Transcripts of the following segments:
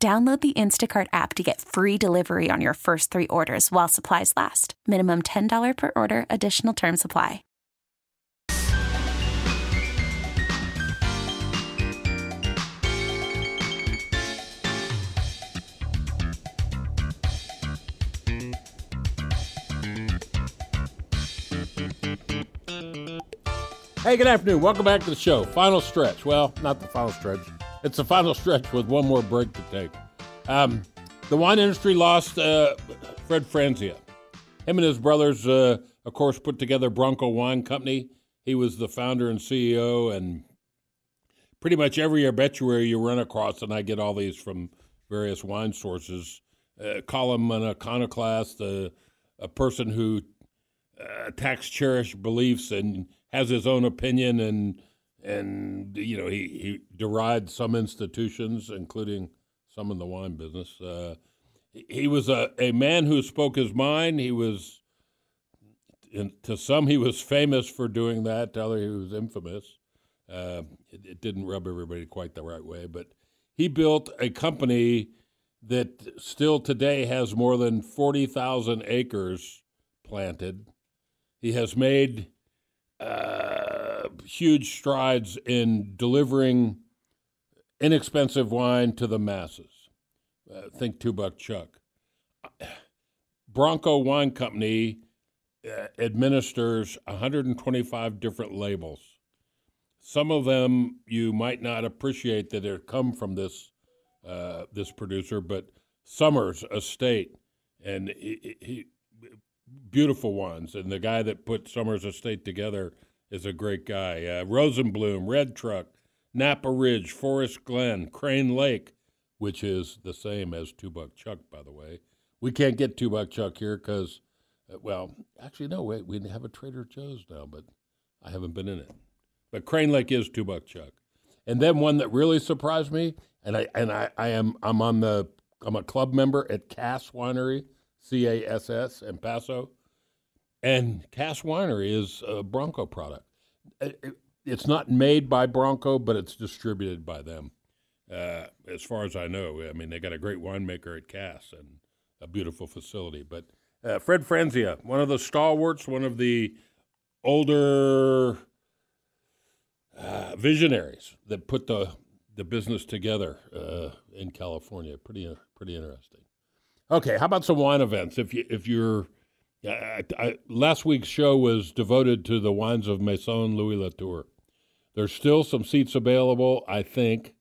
Download the Instacart app to get free delivery on your first three orders while supplies last. Minimum $10 per order, additional term supply. Hey, good afternoon. Welcome back to the show. Final stretch. Well, not the final stretch. It's the final stretch with one more break to take. Um, the wine industry lost uh, Fred Franzia. Him and his brothers, uh, of course, put together Bronco Wine Company. He was the founder and CEO, and pretty much every obituary you run across, and I get all these from various wine sources, uh, call him an iconoclast, a, a person who uh, attacks cherished beliefs and has his own opinion and and you know he, he derided some institutions, including some in the wine business. Uh, he, was a, a man who spoke his mind. He was, in, to some, he was famous for doing that. To others, he was infamous. Uh, it, it didn't rub everybody quite the right way, but he built a company that still today has more than 40,000 acres planted. He has made uh, huge strides in delivering inexpensive wine to the masses. Uh, think Two Buck Chuck. Bronco Wine Company uh, administers 125 different labels. Some of them you might not appreciate that they come from this uh, this producer, but Summers Estate and he, he, beautiful ones. And the guy that put Summers Estate together is a great guy. Uh, Rosenblum, Red Truck, Napa Ridge, Forest Glen, Crane Lake, which is the same as Two Buck Chuck, by the way. We can't get Two Buck Chuck here because, uh, well, actually, no, wait, we have a Trader Joe's now, but I haven't been in it. But Crane Lake is Two Buck Chuck. And then one that really surprised me, and I and I, I am I'm on the I'm a club member at Cass Winery C A S S, in Paso. And Cass Winery is a Bronco product. It's not made by Bronco, but it's distributed by them. Uh, as far as I know, I mean, they got a great winemaker at Cass and a beautiful facility. But uh, Fred Franzia, one of the stalwarts, one of the older uh, visionaries that put the the business together uh, in California. Pretty pretty interesting. Okay, how about some wine events? If you if you're I, last week's show was devoted to the wines of Maison Louis Latour. There's still some seats available, I think,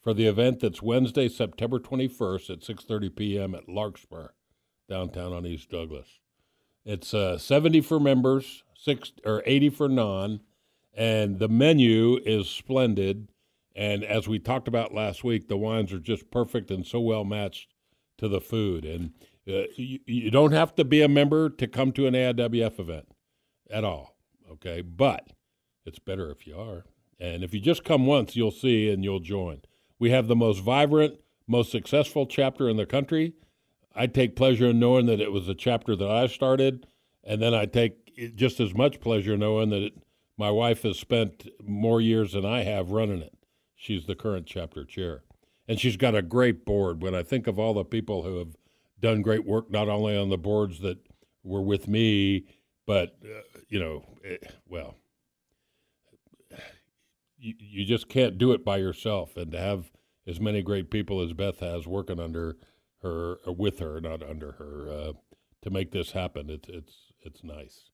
for the event that's Wednesday, September 21st at 6:30 p.m. at Larkspur, downtown on East Douglas. It's uh, 70 for members, six or 80 for non, and the menu is splendid. And as we talked about last week, the wines are just perfect and so well matched to the food. And uh, you, you don't have to be a member to come to an AIWF event at all, okay? But it's better if you are. And if you just come once, you'll see and you'll join. We have the most vibrant, most successful chapter in the country. I take pleasure in knowing that it was a chapter that I started, and then I take just as much pleasure knowing that it, my wife has spent more years than I have running it. She's the current chapter chair and she's got a great board. When I think of all the people who have done great work, not only on the boards that were with me, but uh, you know, eh, well, you, you just can't do it by yourself, and to have as many great people as Beth has working under her or with her, not under her, uh, to make this happen. It's it's it's nice.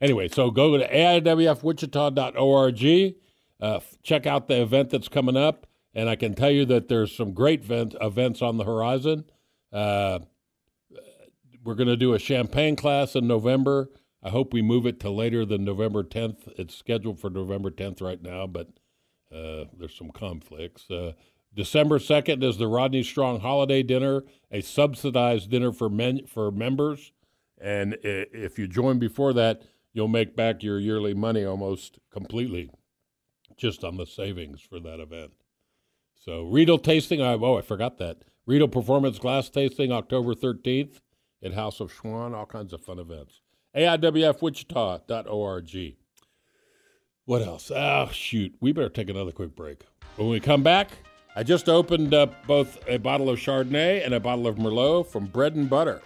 Anyway, so go to aiwfwichita.org. Uh, check out the event that's coming up. And I can tell you that there's some great event, events on the horizon. Uh, we're going to do a champagne class in November. I hope we move it to later than November 10th. It's scheduled for November 10th right now, but uh, there's some conflicts. Uh, December 2nd is the Rodney Strong Holiday Dinner, a subsidized dinner for men for members. And if you join before that, you'll make back your yearly money almost completely just on the savings for that event. So Riedel tasting, oh, I forgot that. Riedel Performance Glass Tasting, October 13th at House of Schwan, all kinds of fun events. AIWFWichita.org. What else? Oh, shoot. We better take another quick break. When we come back, I just opened up both a bottle of Chardonnay and a bottle of Merlot from Bread and Butter.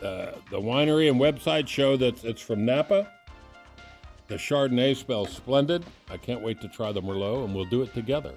Uh, the winery and website show that it's from Napa. The Chardonnay smells splendid. I can't wait to try the Merlot, and we'll do it together